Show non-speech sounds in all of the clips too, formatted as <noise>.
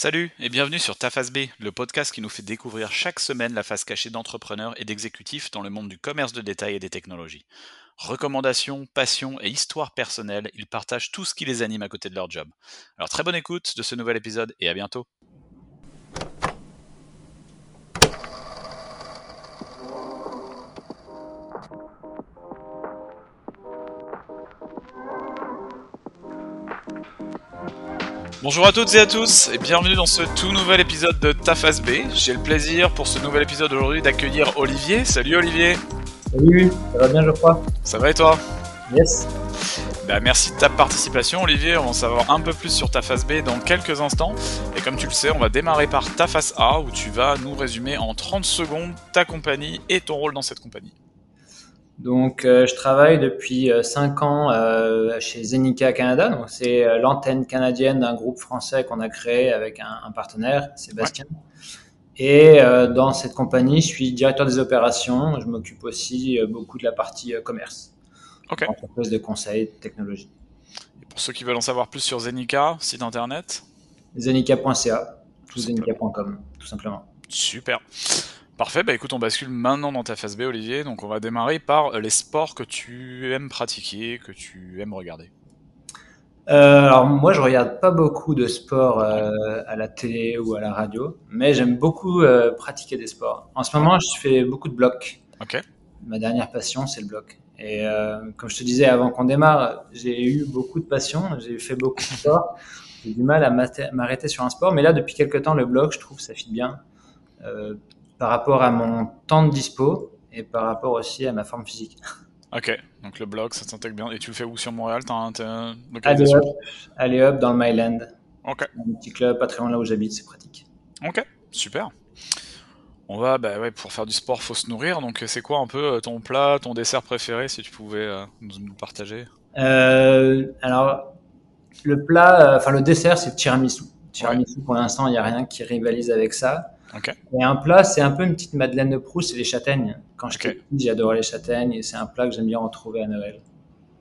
Salut et bienvenue sur Ta Face B, le podcast qui nous fait découvrir chaque semaine la face cachée d'entrepreneurs et d'exécutifs dans le monde du commerce de détail et des technologies. Recommandations, passions et histoires personnelles, ils partagent tout ce qui les anime à côté de leur job. Alors très bonne écoute de ce nouvel épisode et à bientôt. Bonjour à toutes et à tous et bienvenue dans ce tout nouvel épisode de Ta Face B. J'ai le plaisir pour ce nouvel épisode aujourd'hui d'accueillir Olivier. Salut Olivier. Salut, ça va bien je crois Ça va et toi? Yes. Bah, merci de ta participation Olivier, on va en savoir un peu plus sur ta face B dans quelques instants. Et comme tu le sais, on va démarrer par ta face A où tu vas nous résumer en 30 secondes ta compagnie et ton rôle dans cette compagnie. Donc, euh, je travaille depuis 5 ans euh, chez Zenica Canada. Donc, c'est euh, l'antenne canadienne d'un groupe français qu'on a créé avec un, un partenaire, Sébastien. Et euh, dans cette compagnie, je suis directeur des opérations. Je m'occupe aussi euh, beaucoup de la partie euh, commerce, Ok. de conseil, de technologie. Et pour ceux qui veulent en savoir plus sur Zenica, site internet, Zenica.ca, tout zenica.com, tout simplement. super. Parfait, bah écoute, on bascule maintenant dans ta face B Olivier. Donc on va démarrer par les sports que tu aimes pratiquer, que tu aimes regarder. Euh, alors moi, je regarde pas beaucoup de sport euh, à la télé ou à la radio, mais j'aime beaucoup euh, pratiquer des sports. En ce moment, je fais beaucoup de blocs. Ok. Ma dernière passion, c'est le bloc. Et comme je te disais avant qu'on démarre, j'ai eu beaucoup de passion, j'ai fait beaucoup de sport. J'ai du mal à m'arrêter sur un sport, mais là, depuis quelques temps, le bloc, je trouve, ça fit bien par rapport à mon temps de dispo et par rapport aussi à ma forme physique. Ok, donc le blog, ça s'intègre bien. Et tu le fais où sur Montréal? T'as un, Allez hop, allez hop dans le Myland, Ok. un petit club pas très loin là où j'habite, c'est pratique. Ok, super. On va, bah ouais, pour faire du sport, faut se nourrir. Donc, c'est quoi un peu euh, ton plat, ton dessert préféré, si tu pouvais euh, nous, partager? Euh, alors, le plat, euh, enfin le dessert, c'est le tiramisu. Tiramisu, pour l'instant, il n'y a rien qui rivalise avec ça. Et un plat, c'est un peu une petite Madeleine de Proust, c'est les châtaignes. Quand j'étais Ok. petit, j'adorais les châtaignes et c'est un plat que j'aime bien retrouver à Noël.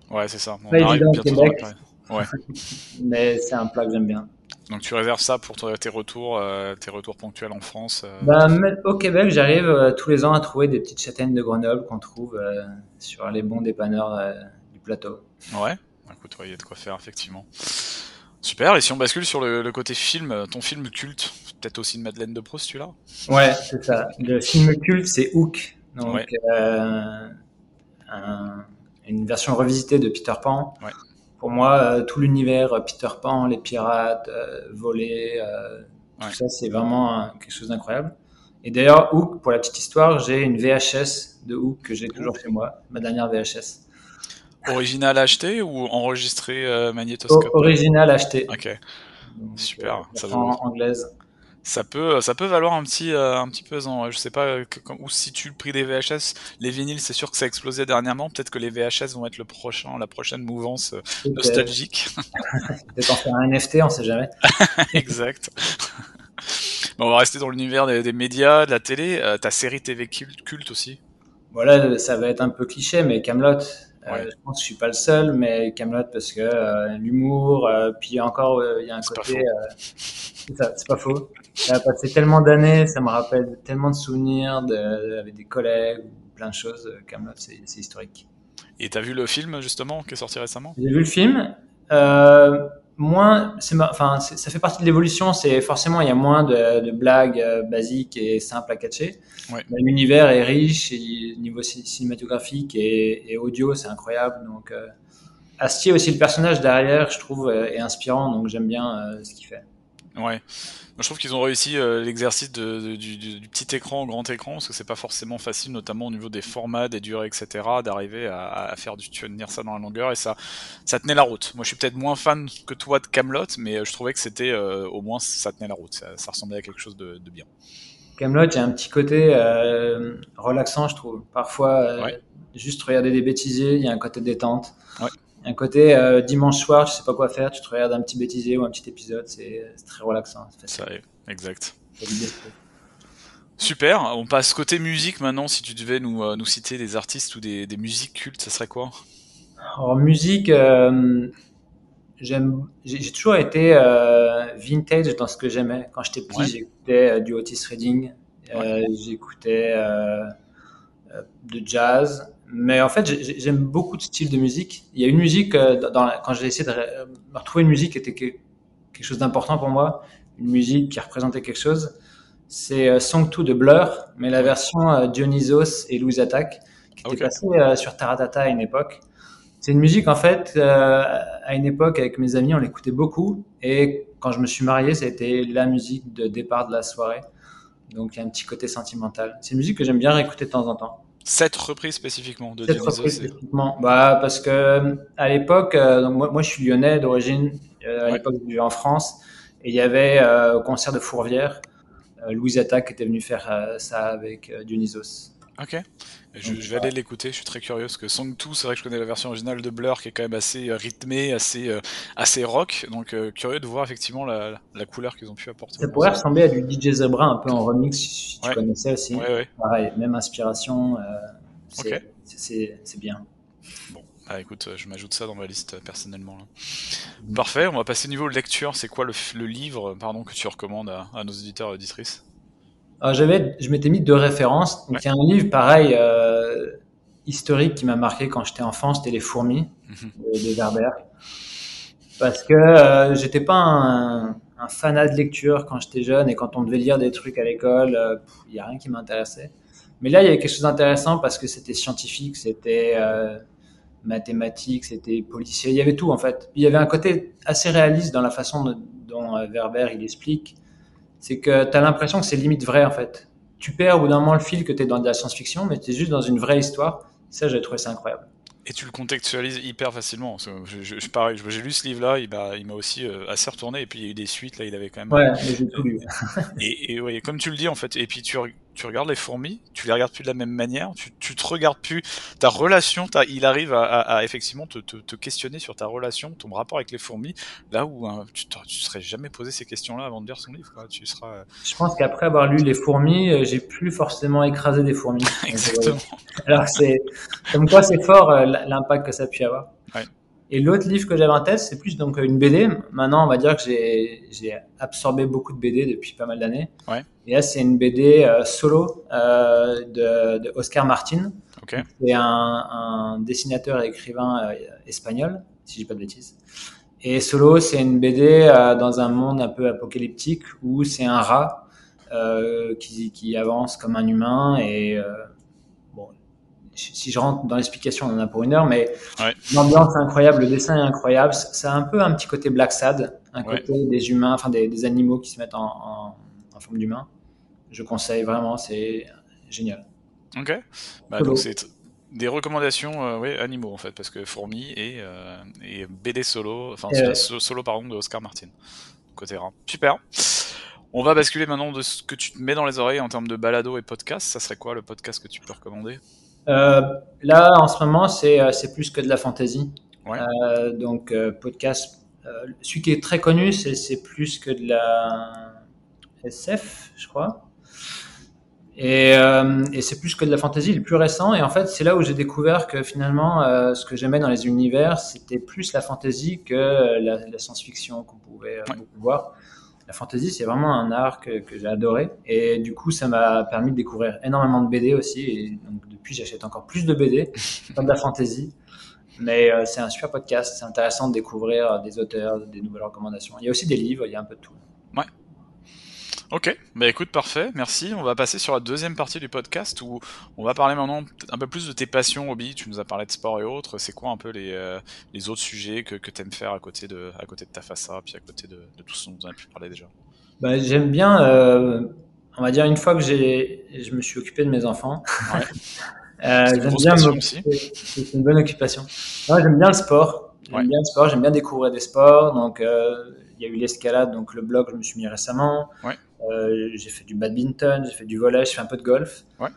Ouais, c'est ça. On Pas évident au Québec. période. <laughs> Mais c'est un plat que j'aime bien. Donc, tu réserves ça pour tes retours, euh, tes retours ponctuels en France. euh, Bah, au Québec, j'arrive euh, tous les ans à trouver des petites châtaignes de Grenoble qu'on trouve sur les bons dépanneurs du plateau. Ouais. Écoute, ouais, il y a de quoi faire, effectivement. Super. Et si on bascule sur le, le côté film, ton film culte, peut-être aussi une Madeleine de Proust, celui-là Ouais, c'est ça. Le film culte, c'est Hook. Donc, Ouais. euh, un- une version revisitée de Peter Pan. Ouais. Pour moi, euh, tout l'univers euh, Peter Pan, les pirates, euh, voler, tout Ouais. ça, c'est vraiment quelque chose d'incroyable. Et d'ailleurs, Hook, pour la petite histoire, j'ai une VHS de Hook que j'ai toujours chez moi, ma dernière VHS. Original acheté ou enregistré magnétoscope? Original acheté. Ok. Donc, Super, ça vaut- anglaise. Ça peut, ça peut valoir un petit, euh, un petit pesant. ouais. Je sais pas euh, que- où se situe le prix des VHS. Les vinyles, c'est sûr que ça a explosé dernièrement. Peut-être que les VHS vont être le prochain, la prochaine mouvance euh, nostalgique. <laughs> peut-être en faire un NFT, on sait jamais. <laughs> <laughs> exact. Bon, on va rester dans l'univers des, des médias, de la télé. Euh, ta série TV culte aussi. Voilà, ça va être un peu cliché, mais Camelot. Ouais. je pense que je suis pas le seul, mais Camelot parce que euh, l'humour, euh, puis encore euh, il y a un côté, euh, c'est pas faux. Ça a passé tellement d'années, ça me rappelle tellement de souvenirs de, avec des collègues, plein de choses. euh, Camelot, c'est c'est historique. Et t'as vu le film justement qui est sorti récemment? J'ai vu le film. Euh, moins, c'est, enfin, ça fait partie de l'évolution. C'est forcément il y a moins de, de blagues euh, basiques et simples à catcher. Ouais. Mais L'univers est riche et niveau ci- cinématographique et, et audio, c'est incroyable. Donc, euh, Astier aussi le personnage derrière, je trouve, euh, est inspirant. Donc j'aime bien euh, ce qu'il fait. Ouais. Moi, je trouve qu'ils ont réussi euh, l'exercice de, de- du, petit écran au grand écran, parce que c'est pas forcément facile, notamment au niveau des formats, des durées, etc., d'arriver à, à faire du tenir ça dans la longueur, et ça, ça tenait la route. Moi, je suis peut-être moins fan que toi de Camelot, mais euh, je trouvais que c'était euh, au moins ça tenait la route, ça, ça ressemblait à quelque chose de, de bien. Camelot, il y a un petit côté euh, relaxant, je trouve. Parfois, Ouais. juste regarder des bêtisiers, il y a un côté détente. Ouais. Un côté euh, dimanche soir, tu sais pas quoi faire, tu te regardes un petit bêtisier ou un petit épisode, c'est très relaxant. est- exact. Super. On passe côté musique maintenant. Si tu devais nous, euh, nous citer des artistes ou des, des musiques cultes, ça serait quoi? Alors musique, euh, j'ai toujours été euh, vintage dans ce que j'aimais. Quand j'étais petit, j'écoutais du Otis Redding, j'écoutais de jazz. Mais en fait, j'aime beaucoup de styles de musique. Il y a une musique, dans quand j'ai essayé de retrouver une musique qui était quelque chose d'important pour moi, une musique qui représentait quelque chose, c'est Song 2 de Blur, mais la version Dionysos et Louis Attack, qui était passée sur Taratata à une époque. C'est une musique, en fait, euh, à une époque, avec mes amis, on l'écoutait beaucoup. Et quand je me suis marié, c'était la musique de départ de la soirée. Donc, il y a un petit côté sentimental. C'est une musique que j'aime bien réécouter de temps en temps. Cette reprise spécifiquement de Cette reprise spécifiquement. Bah, parce que à l'époque, euh, moi, moi, je suis lyonnais d'origine. Euh, à l'époque, je vivais en France. Et il y avait au concert de Fourvière, Louise Attaque était venu faire ça avec Dionysos. Ok. Je, vais aller l'écouter, je suis très curieux parce que Song 2, c'est vrai que je connais la version originale de Blur qui est quand même assez euh, rythmée, assez, euh, assez rock, donc euh, curieux de voir effectivement la, la couleur qu'ils ont pu apporter. Ça pourrait ressembler à du DJ Zebra un peu en remix si tu connaissais aussi. Ouais, ouais. Pareil, même inspiration, c'est bien. Bon, bah écoute, je m'ajoute ça dans ma liste personnellement. Là. Parfait, on va passer au niveau lecture. C'est quoi le, le, livre pardon, que tu recommandes à, à nos éditeurs et auditrices? J'avais, je m'étais mis deux références. Donc, il y a un livre pareil euh, historique qui m'a marqué quand j'étais enfant, c'était Les Fourmis mhm. de, Werber. Parce que euh, j'étais pas un, un, fanat de lecture quand j'étais jeune et quand on devait lire des trucs à l'école, euh, il y a rien qui m'intéressait. Mais là, il y avait quelque chose d'intéressant parce que c'était scientifique, c'était euh, mathématique, c'était policier, il y avait tout en fait. Il y avait un côté assez réaliste dans la façon dont Werber il explique c'est que tu as l'impression que c'est limite vrai en fait. Tu perds au bout d'un moment le fil que tu es dans de la science-fiction, mais tu es juste dans une vraie histoire. Ça, j'ai trouvé ça incroyable. Et tu le contextualises hyper facilement. Je, je, je j'ai lu ce livre-là, il m'a, il m'a aussi euh, assez retourné. Et puis il y a eu des suites, là, il avait quand même. Ouais, j'ai tout lu. et, et ouais, comme tu le dis en fait, et puis tu, tu regardes les fourmis, tu les regardes plus de la même manière, tu, tu te regardes plus, ta relation, il arrive à, à, effectivement te, te, te, questionner sur ta relation, ton rapport avec les fourmis, là où hein, tu, tu serais jamais posé ces questions-là avant de lire son livre. Quoi. Tu seras. Euh, Je pense qu'après avoir lu les fourmis, euh, j'ai plus forcément écrasé des fourmis. <laughs> Exactement. Alors c'est comme quoi c'est fort euh, l'impact que ça a pu avoir. Ouais. Et l'autre livre que j'avais en tête, c'est plus donc une BD. Maintenant, on va dire que j'ai absorbé beaucoup de BD depuis pas mal d'années. Ouais. Et là, c'est une BD euh, solo euh, de, de, Oscar Martin. Okay. C'est un, un, dessinateur et écrivain euh, espagnol, si je dis pas de bêtises. Et solo, c'est une BD euh, dans un monde un peu apocalyptique où c'est un rat euh, qui, qui, avance comme un humain et si je rentre dans l'explication, on en a pour une heure, mais ouais. l'ambiance est incroyable, le dessin est incroyable. Ça a un peu un petit côté Black Sad, un ouais. côté des humains, enfin des, des, animaux qui se mettent en, en, en forme d'humain. Je conseille vraiment, c'est génial. Ok. Bah, donc c'est des recommandations, euh, oui, animaux en fait, parce que fourmis et, euh, et BD solo, enfin euh... solo pardon de Oscar Martin, côté rare. Super. On va basculer maintenant de ce que tu te mets dans les oreilles en termes de balado et podcast. Ça serait quoi le podcast que tu peux recommander? Là, en ce moment, c'est euh, plus que de la fantasy. Ouais. Euh, donc, euh, podcast. Euh, celui qui est très connu, c'est plus que de la SF, je crois. Et, et c'est plus que de la fantasy, le plus récent. Et en fait, c'est là où j'ai découvert que finalement, ce que j'aimais dans les univers, c'était plus la fantasy que la, la science-fiction qu'on pouvait beaucoup voir la fantasy, c'est vraiment un art que, que j'ai adoré. Et du coup, ça m'a permis de découvrir énormément de BD aussi. Et donc, depuis, j'achète encore plus de BD, pas <laughs> de la fantasy. Mais euh, c'est un super podcast. C'est intéressant de découvrir des auteurs, des nouvelles recommandations. Il y a aussi des livres, il y a un peu de tout. Ouais. Ok, bah écoute, parfait, merci. On va passer sur la deuxième partie du podcast où on va parler maintenant un peu plus de tes passions, hobbies. Tu nous as parlé de sport et autres. C'est quoi un peu les, euh, les autres sujets que, que tu aimes faire à côté de, à côté de ta façade, puis à côté de, de tout ce dont on a pu parler déjà? Bah, J'aime bien, euh, on va dire, une fois que j'ai, je me suis occupé de mes enfants. Ouais. <laughs> euh, j'aime bien C'est une bonne occupation. J'aime bien le sport. J'aime Ouais. bien le sport, j'aime bien découvrir des sports. Donc, euh, il y a eu l'escalade, donc le blog, je me suis mis récemment. Ouais. Euh, j'ai fait du badminton, j'ai fait du volley, j'ai fait un peu de golf. Ouais.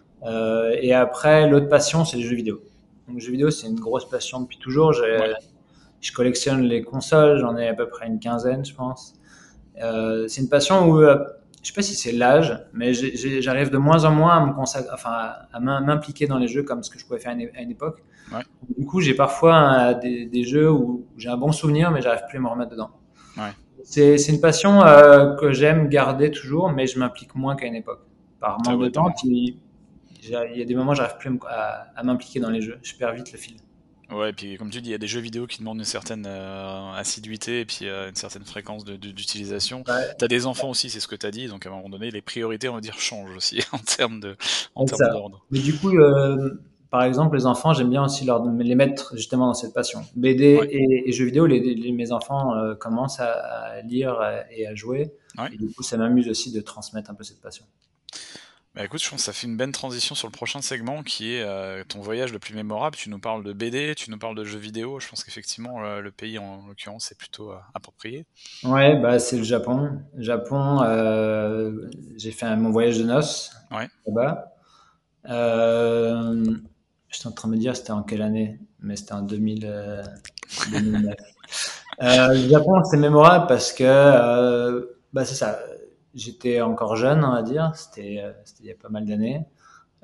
Et après, l'autre passion, c'est les jeux vidéo. Donc, les jeux vidéo, c'est une grosse passion depuis toujours. Je collectionne les consoles, j'en ai à peu près une quinzaine, je pense. C'est une passion où, je sais pas si c'est l'âge, mais j'arrive de moins en moins à me enfin, à m'impliquer dans les jeux comme ce que je pouvais faire à une époque. Ouais. Du coup, j'ai parfois des, des, jeux où j'ai un bon souvenir, mais j'arrive plus à me remettre dedans. Ouais. C'est une passion euh, que j'aime garder toujours, mais je m'implique moins qu'à une époque. Par manque de temps, il y a des moments où j'arrive plus à, à m'impliquer dans les jeux. Je perds vite le fil. Ouais, et puis comme tu dis, il y a des jeux vidéo qui demandent une certaine euh, assiduité et puis euh, une certaine fréquence d'utilisation. De, T'as des enfants aussi, c'est ce que t'as dit, donc à un moment donné, les priorités, on va dire, changent aussi <laughs> en termes d'ordre. Mais du coup, euh, par exemple, les enfants, j'aime bien aussi leur, les mettre justement dans cette passion. BD et, jeux vidéo, les, mes enfants commencent à, lire et à jouer. Et du coup, ça m'amuse aussi de transmettre un peu cette passion. Bah écoute, je pense que ça fait une belle transition sur le prochain segment qui est euh, ton voyage le plus mémorable. Tu nous parles de BD, tu nous parles de jeux vidéo. Je pense qu'effectivement, euh, le pays en l'occurrence est plutôt euh, approprié. Ouais, bah c'est le Japon. Japon, j'ai fait mon voyage de noces ouais. là-bas. J'étais en train de me dire c'était en quelle année, mais c'était en 2000, 2009. <laughs> le Japon, c'est mémorable parce que bah c'est ça j'étais encore jeune, on va dire. C'était, euh, il y a pas mal d'années.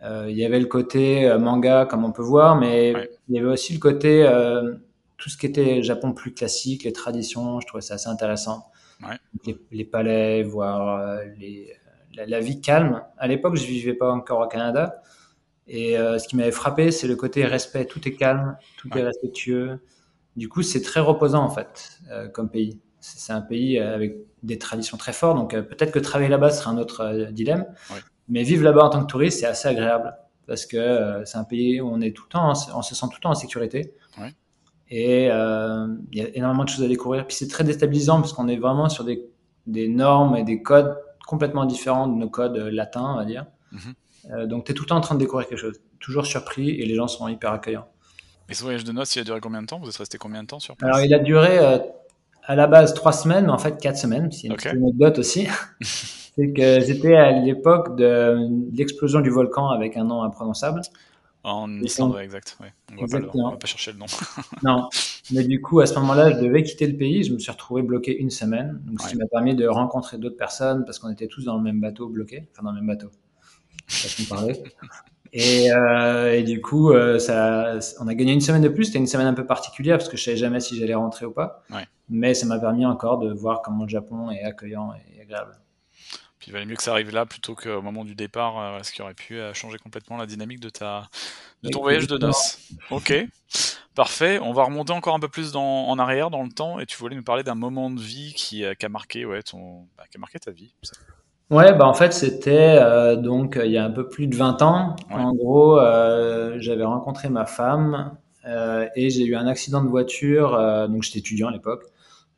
Euh, il y avait le côté euh, manga, comme on peut voir, mais il y avait aussi le côté tout ce qui était Japon plus classique, les traditions. Je trouvais ça assez intéressant. Ouais. Les, palais, voir les, la, vie calme. À l'époque, je vivais pas encore au Canada. Et ce qui m'avait frappé, c'est le côté respect. Tout est calme, tout est respectueux. Du coup, c'est très reposant en fait comme pays. C'est un pays avec des traditions très fortes, donc euh, peut-être que travailler là-bas serait un autre euh, dilemme. Mais vivre là-bas en tant que touriste, c'est assez agréable parce que euh, c'est un pays où on est tout le temps, on se sent tout le temps en sécurité. Et il y a énormément de choses à découvrir. Puis c'est très déstabilisant parce qu'on est vraiment sur des, des, normes et des codes complètement différents de nos codes latins, on va dire. Mhm. donc tu es tout le temps en train de découvrir quelque chose, toujours surpris et les gens sont hyper accueillants. Et ce voyage de noces, il a duré combien de temps? Vous êtes resté combien de temps sur place? Alors il a duré à la base trois semaines, mais en fait quatre semaines. C'est une petite anecdote aussi. <laughs> c'est que j'étais à l'époque de l'explosion du volcan avec un nom imprononçable. En Islande, ouais, exact. Ouais. On va, pas, va pas chercher le nom. <laughs> non, mais du coup, à ce moment-là, je devais quitter le pays. Je me suis retrouvé bloqué une semaine, donc ce qui m'a permis de rencontrer d'autres personnes parce qu'on était tous dans le même bateau bloqué, enfin dans le même bateau. Ça parlait. <laughs> Et, euh, et, du coup, euh, ça, on a gagné une semaine de plus. C'était une semaine un peu particulière parce que je savais jamais si j'allais rentrer ou pas. Ouais. Mais ça m'a permis encore de voir comment le Japon est accueillant et agréable. Puis il valait mieux que ça arrive là plutôt qu'au moment du départ, euh, ce qui aurait pu euh, changer complètement la dynamique de ta de ton voyage de noces. Ok, parfait. On va remonter encore un peu plus dans, en arrière dans le temps et tu voulais nous parler d'un moment de vie qui, qui a marqué ouais ton bah, qui a marqué ta vie. Ouais, bah en fait c'était euh, donc il y a un peu plus de 20 ans. En gros, euh, j'avais rencontré ma femme euh, et j'ai eu un accident de voiture. donc j'étais étudiant à l'époque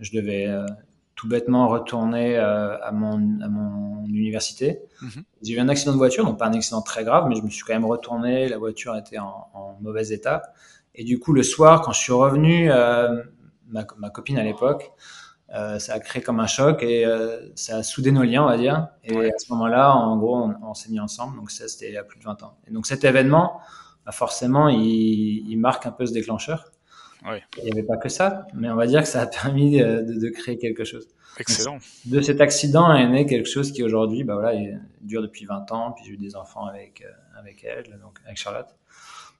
je devais euh, tout bêtement retourner euh, à, mon, à mon université. Mhm. J'ai eu un accident de voiture, donc pas un accident très grave, mais je me suis quand même retourné. La voiture était en, en mauvais état. Et du coup, le soir, quand je suis revenu, euh, ma, ma, copine à l'époque, euh, ça a créé comme un choc et euh, ça a soudé nos liens, on va dire. Et à ce moment-là, en gros, on, on s'est mis ensemble. Donc ça, c'était il y a plus de 20 ans. Et donc cet événement, bah forcément, il, il marque un peu ce déclencheur. Il n'y avait pas que ça, mais on va dire que ça a <laughs> permis de, de, créer quelque chose. Excellent. de cet accident est né quelque chose qui aujourd'hui, bah voilà, dure depuis 20 ans, puis j'ai eu des enfants avec, euh, avec elle, donc avec Charlotte.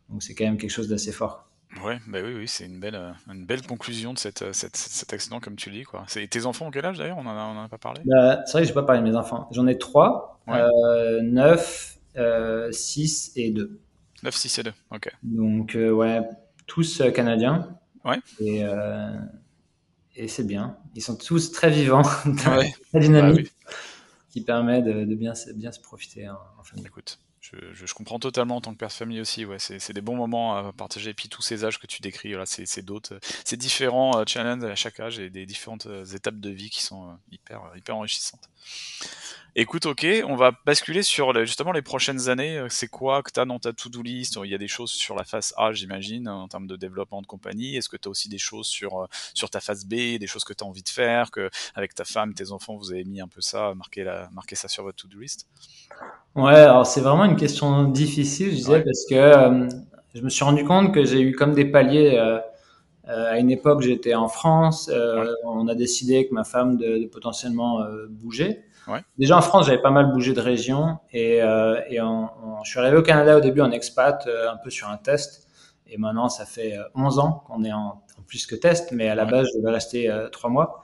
Donc c'est quand même quelque chose d'assez fort. Ouais, bah oui, oui, c'est une belle, euh, une belle conclusion de cette, cette, cet accident, comme tu le dis. Quoi. Tes enfants ont quel âge d'ailleurs? On n'en a pas parlé? Bah, C'est vrai que je n'ai pas parlé de mes enfants. J'en ai trois, euh, 9, euh, 6 et 2. 9, 6 et 2, ok. Donc, euh, ouais, tous euh, canadiens. Ouais. Et, euh, et c'est bien. Ils sont tous très vivants, <laughs> très dynamiques, bah qui permet de, de, bien, bien se profiter en, famille. Écoute. Je, comprends totalement en tant que père de famille aussi. C'est des bons moments à partager. Et puis tous ces âges que tu décris, là, c'est d'autres, c'est différents euh, challenges à chaque âge et des différentes étapes de vie qui sont hyper, hyper enrichissantes. Écoute, ok, on va basculer sur justement les prochaines années. C'est quoi que tu as dans ta to-do list? Il y a des choses sur la phase A, j'imagine, en termes de développement de compagnie. Est-ce que tu as aussi des choses sur, euh, sur ta phase B, des choses que tu as envie de faire, que avec ta femme, tes enfants, vous avez mis un peu ça, marqué, marqué ça sur votre to-do list? Ouais, alors c'est vraiment une question difficile, je disais, parce que euh, je me suis rendu compte que j'ai eu comme des paliers. Euh, Euh, à une époque, j'étais en France. On a décidé avec ma femme de, de potentiellement bouger. Ouais. Déjà en France, j'avais pas mal bougé de région et, et on, on- je suis arrivé au Canada au début en expat, un peu sur un test. Et maintenant, ça fait euh, 11 ans qu'on est en, en plus que test, mais à la base, je devais rester trois mois.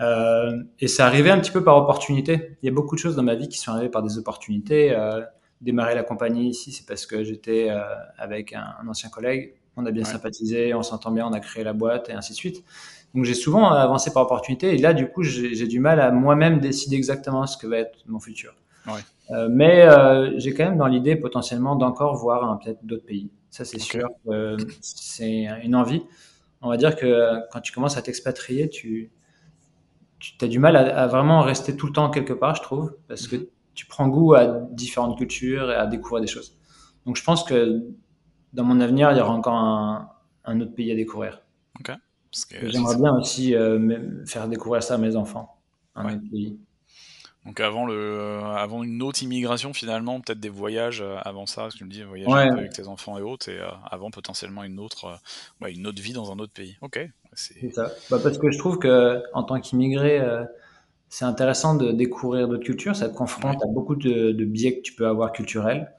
Euh, et c'est arrivé un petit peu par opportunité. Il y a beaucoup de choses dans ma vie qui sont arrivées par des opportunités. Euh, démarrer la compagnie ici, c'est parce que j'étais euh, avec un, un ancien collègue. On a bien Ouais. sympathisé, on s'entend bien, on a créé la boîte et ainsi de suite. Donc j'ai souvent avancé par opportunité et là du coup j'ai du mal à moi-même décider exactement ce que va être mon futur. Ouais. Euh, mais euh, j'ai quand même dans l'idée potentiellement d'encore voir hein, peut-être d'autres pays. Ça c'est sûr. Euh, c'est une envie. On va dire que euh, quand tu commences à t'expatrier, tu, tu as du mal à, à vraiment rester tout le temps quelque part, je trouve, parce Mhm. que tu prends goût à différentes cultures et à découvrir des choses. Donc je pense que dans mon avenir, il y aura encore un, un autre pays à découvrir. Et J'aimerais bien aussi euh, faire découvrir ça à mes enfants, un Ouais. autre pays. Donc avant le, euh, avant une autre immigration finalement, peut-être des voyages euh, avant ça, parce que tu me dis voyager Ouais. avec tes enfants et autres, et euh, avant potentiellement une autre, ouais, une autre vie dans un autre pays. Ok, c'est C'est ça. Bah, parce que je trouve que en tant qu'immigré, euh, c'est intéressant de découvrir d'autres cultures. Ça te confronte à beaucoup de, de biais que tu peux avoir culturels,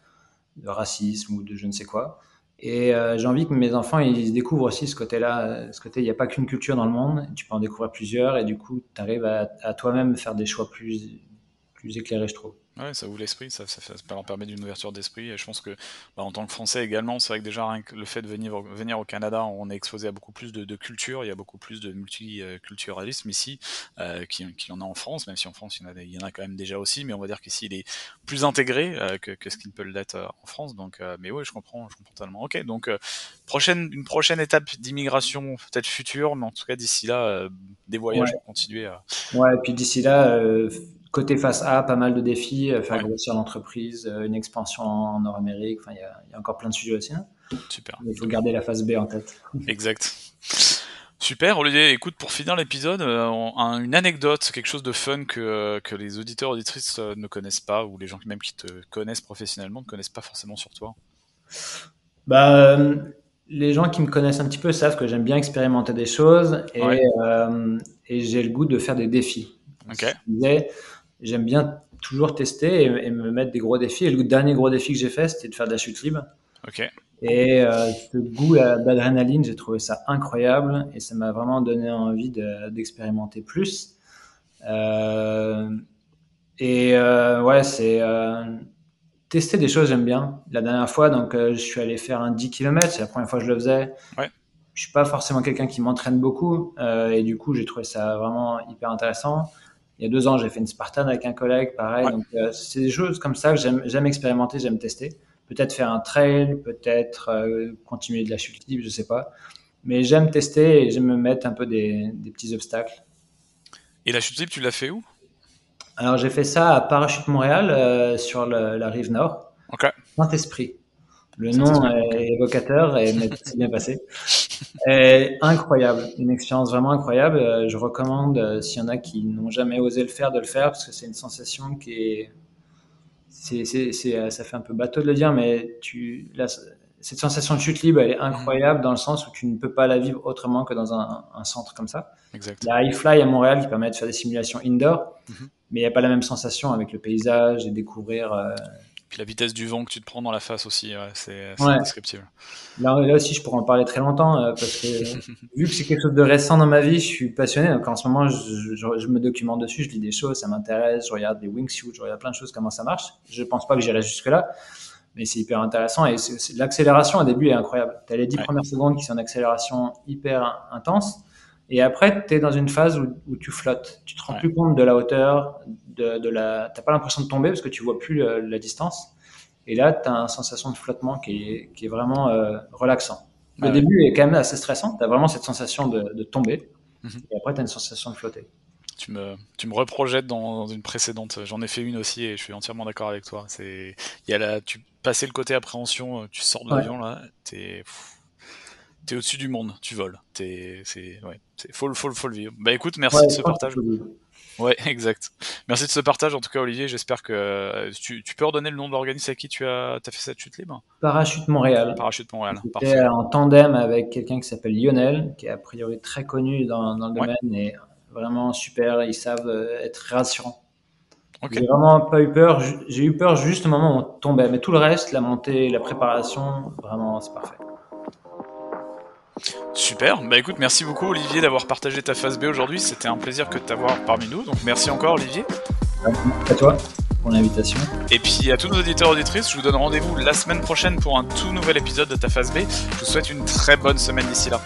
de racisme ou de je ne sais quoi. Et euh, j'ai envie que mes enfants ils découvrent aussi ce côté-là, euh, ce côté il n'y a pas qu'une culture dans le monde, tu peux en découvrir plusieurs et du coup tu arrives à, à toi-même faire des choix plus plus éclairés, je trouve. Ouais, ça ouvre l'esprit, ça, ça, fait- ça leur permet d'une ouverture d'esprit. Et je pense que, bah, en tant que Français également, c'est vrai que déjà rien que le fait de venir, venir au Canada, on est exposé à beaucoup plus de, de culture, il y a beaucoup plus de multiculturalisme ici, euh, qu'il y en a en France, même si en France il y, en a, il y en a quand même déjà aussi, mais on va dire qu'ici il est plus intégré euh, que, que ce qu'il peut l'être euh, en France. Donc, mais oui, je comprends, je comprends totalement. Ok, donc prochaine, une prochaine étape d'immigration peut-être future, mais en tout cas d'ici là, des voyages Ouais. pour continuer. Ouais, et puis d'ici là, côté face A, pas mal de défis, euh, faire Ouais. grossir l'entreprise, euh, une expansion en Nord-Amérique, enfin il y a, il y a encore plein de sujets aussi. hein. Super. Il faut garder la phase B en tête. <laughs> Exact. Super, Olivier. Écoute, pour finir l'épisode, euh, une anecdote, quelque chose de fun que, que les auditeurs auditrices ne connaissent pas, ou les gens qui- même qui te connaissent professionnellement ne connaissent pas forcément sur toi. Bah, les gens qui me connaissent un petit peu savent que j'aime bien expérimenter des choses et, Ouais. euh, et j'ai le goût de faire des défis. Ok. Je disais, J'aime bien toujours tester et, et me mettre des gros défis. Et le dernier gros défi que j'ai fait, c'était de faire de la chute libre. Ok. Et euh, ce goût d'adrénaline, j'ai trouvé ça incroyable et ça m'a vraiment donné envie de- d'expérimenter plus. Euh, et euh, ouais, c'est euh, tester des choses, j'aime bien. La dernière fois, donc, je suis allé faire un 10 km, c'est la première fois que je le faisais. Ouais. Je suis pas forcément quelqu'un qui m'entraîne beaucoup et du coup, j'ai trouvé ça vraiment hyper intéressant. Il y a deux ans, j'ai fait une Spartan avec un collègue, pareil. Ouais. Donc, euh, c'est des choses comme ça que j'aime j'aime expérimenter, j'aime tester peut-être faire un trail, peut-être euh, continuer de la chute libre, je sais pas. Mais j'aime tester et j'aime me mettre un peu des, des petits obstacles. Et la chute libre, tu l'as fait où? Alors j'ai fait ça à Parachute Montréal, euh, sur le- la rive nord. Ok. Saint-Esprit. Le nom est évocateur et c'est <laughs> bien passé. Et incroyable, une expérience vraiment incroyable. Euh, Je recommande, euh, s'il y en a qui n'ont jamais osé le faire, de le faire parce que c'est une sensation qui est, c'est, c'est, c'est, euh, ça fait un peu bateau de le dire, mais tu, la- cette sensation de chute libre, elle est incroyable dans le sens où tu ne peux pas la vivre autrement que dans un, un centre comme ça. Exact. Il y a iFly à Montréal qui permet de faire des simulations indoor, Mhm. mais il n'y a pas la même sensation avec le paysage et découvrir. euh, Puis la vitesse du vent que tu te prends dans la face aussi, ouais, c'est Ouais. indescriptible. Là, là aussi, je pourrais en parler très longtemps euh, parce que <laughs> vu que c'est quelque chose de récent dans ma vie, je suis passionné. Donc en ce moment, je, je- je me documente dessus, je lis des choses, ça m'intéresse, je regarde des wingsuits, je regarde plein de choses, comment ça marche. Je pense pas que j'irai jusque-là, mais c'est hyper intéressant. Et l'accélération au début est incroyable. Tu as les 10 Ouais. premières secondes qui sont en accélération hyper intense. Et après, tu es dans une phase où, où tu flottes. Tu te rends Ouais. plus compte de la hauteur, de, de la. T'as pas l'impression de tomber parce que tu vois plus la distance. Et là, tu as une sensation de flottement qui est, qui est vraiment euh, relaxant. Le Ah ouais. début est quand même assez stressant. Tu as vraiment cette sensation de, de tomber. Mhm. Et après, tu as une sensation de flotter. Tu me, tu me reprojettes dans, dans une précédente. J'en ai fait une aussi et je suis entièrement d'accord avec toi. C'est, il y a la, tu passais le côté appréhension, euh, tu sors de Ouais. l'avion là, t'es, pff, t'es au-dessus du monde, tu voles. T'es, c'est, ouais, c'est faut, faut, faut le vivre. Bah écoute, merci de ce partage. Ouais, <laughs> exact. Merci de ce partage en tout cas, Olivier. J'espère que euh, tu, tu, peux redonner le nom de l'organisme à qui tu as, as, fait cette chute libre? Parachute Montréal. Parachute Montréal. Parfait. en tandem avec quelqu'un qui s'appelle Lionel, qui est a priori très connu dans, dans le domaine et vraiment super. Ils savent euh, être rassurants. Okay. J'ai vraiment pas eu peur. J'ai eu peur juste au moment où on tombait, mais tout le reste, la montée, la préparation, vraiment, c'est parfait. Super, bah écoute, merci beaucoup Olivier d'avoir partagé ta phase B aujourd'hui, c'était un plaisir que de t'avoir parmi nous, donc merci encore Olivier. À toi pour l'invitation. Et puis à tous nos auditeurs et auditrices, je vous donne rendez-vous la semaine prochaine pour un tout nouvel épisode de ta phase B. Je vous souhaite une très bonne semaine d'ici là.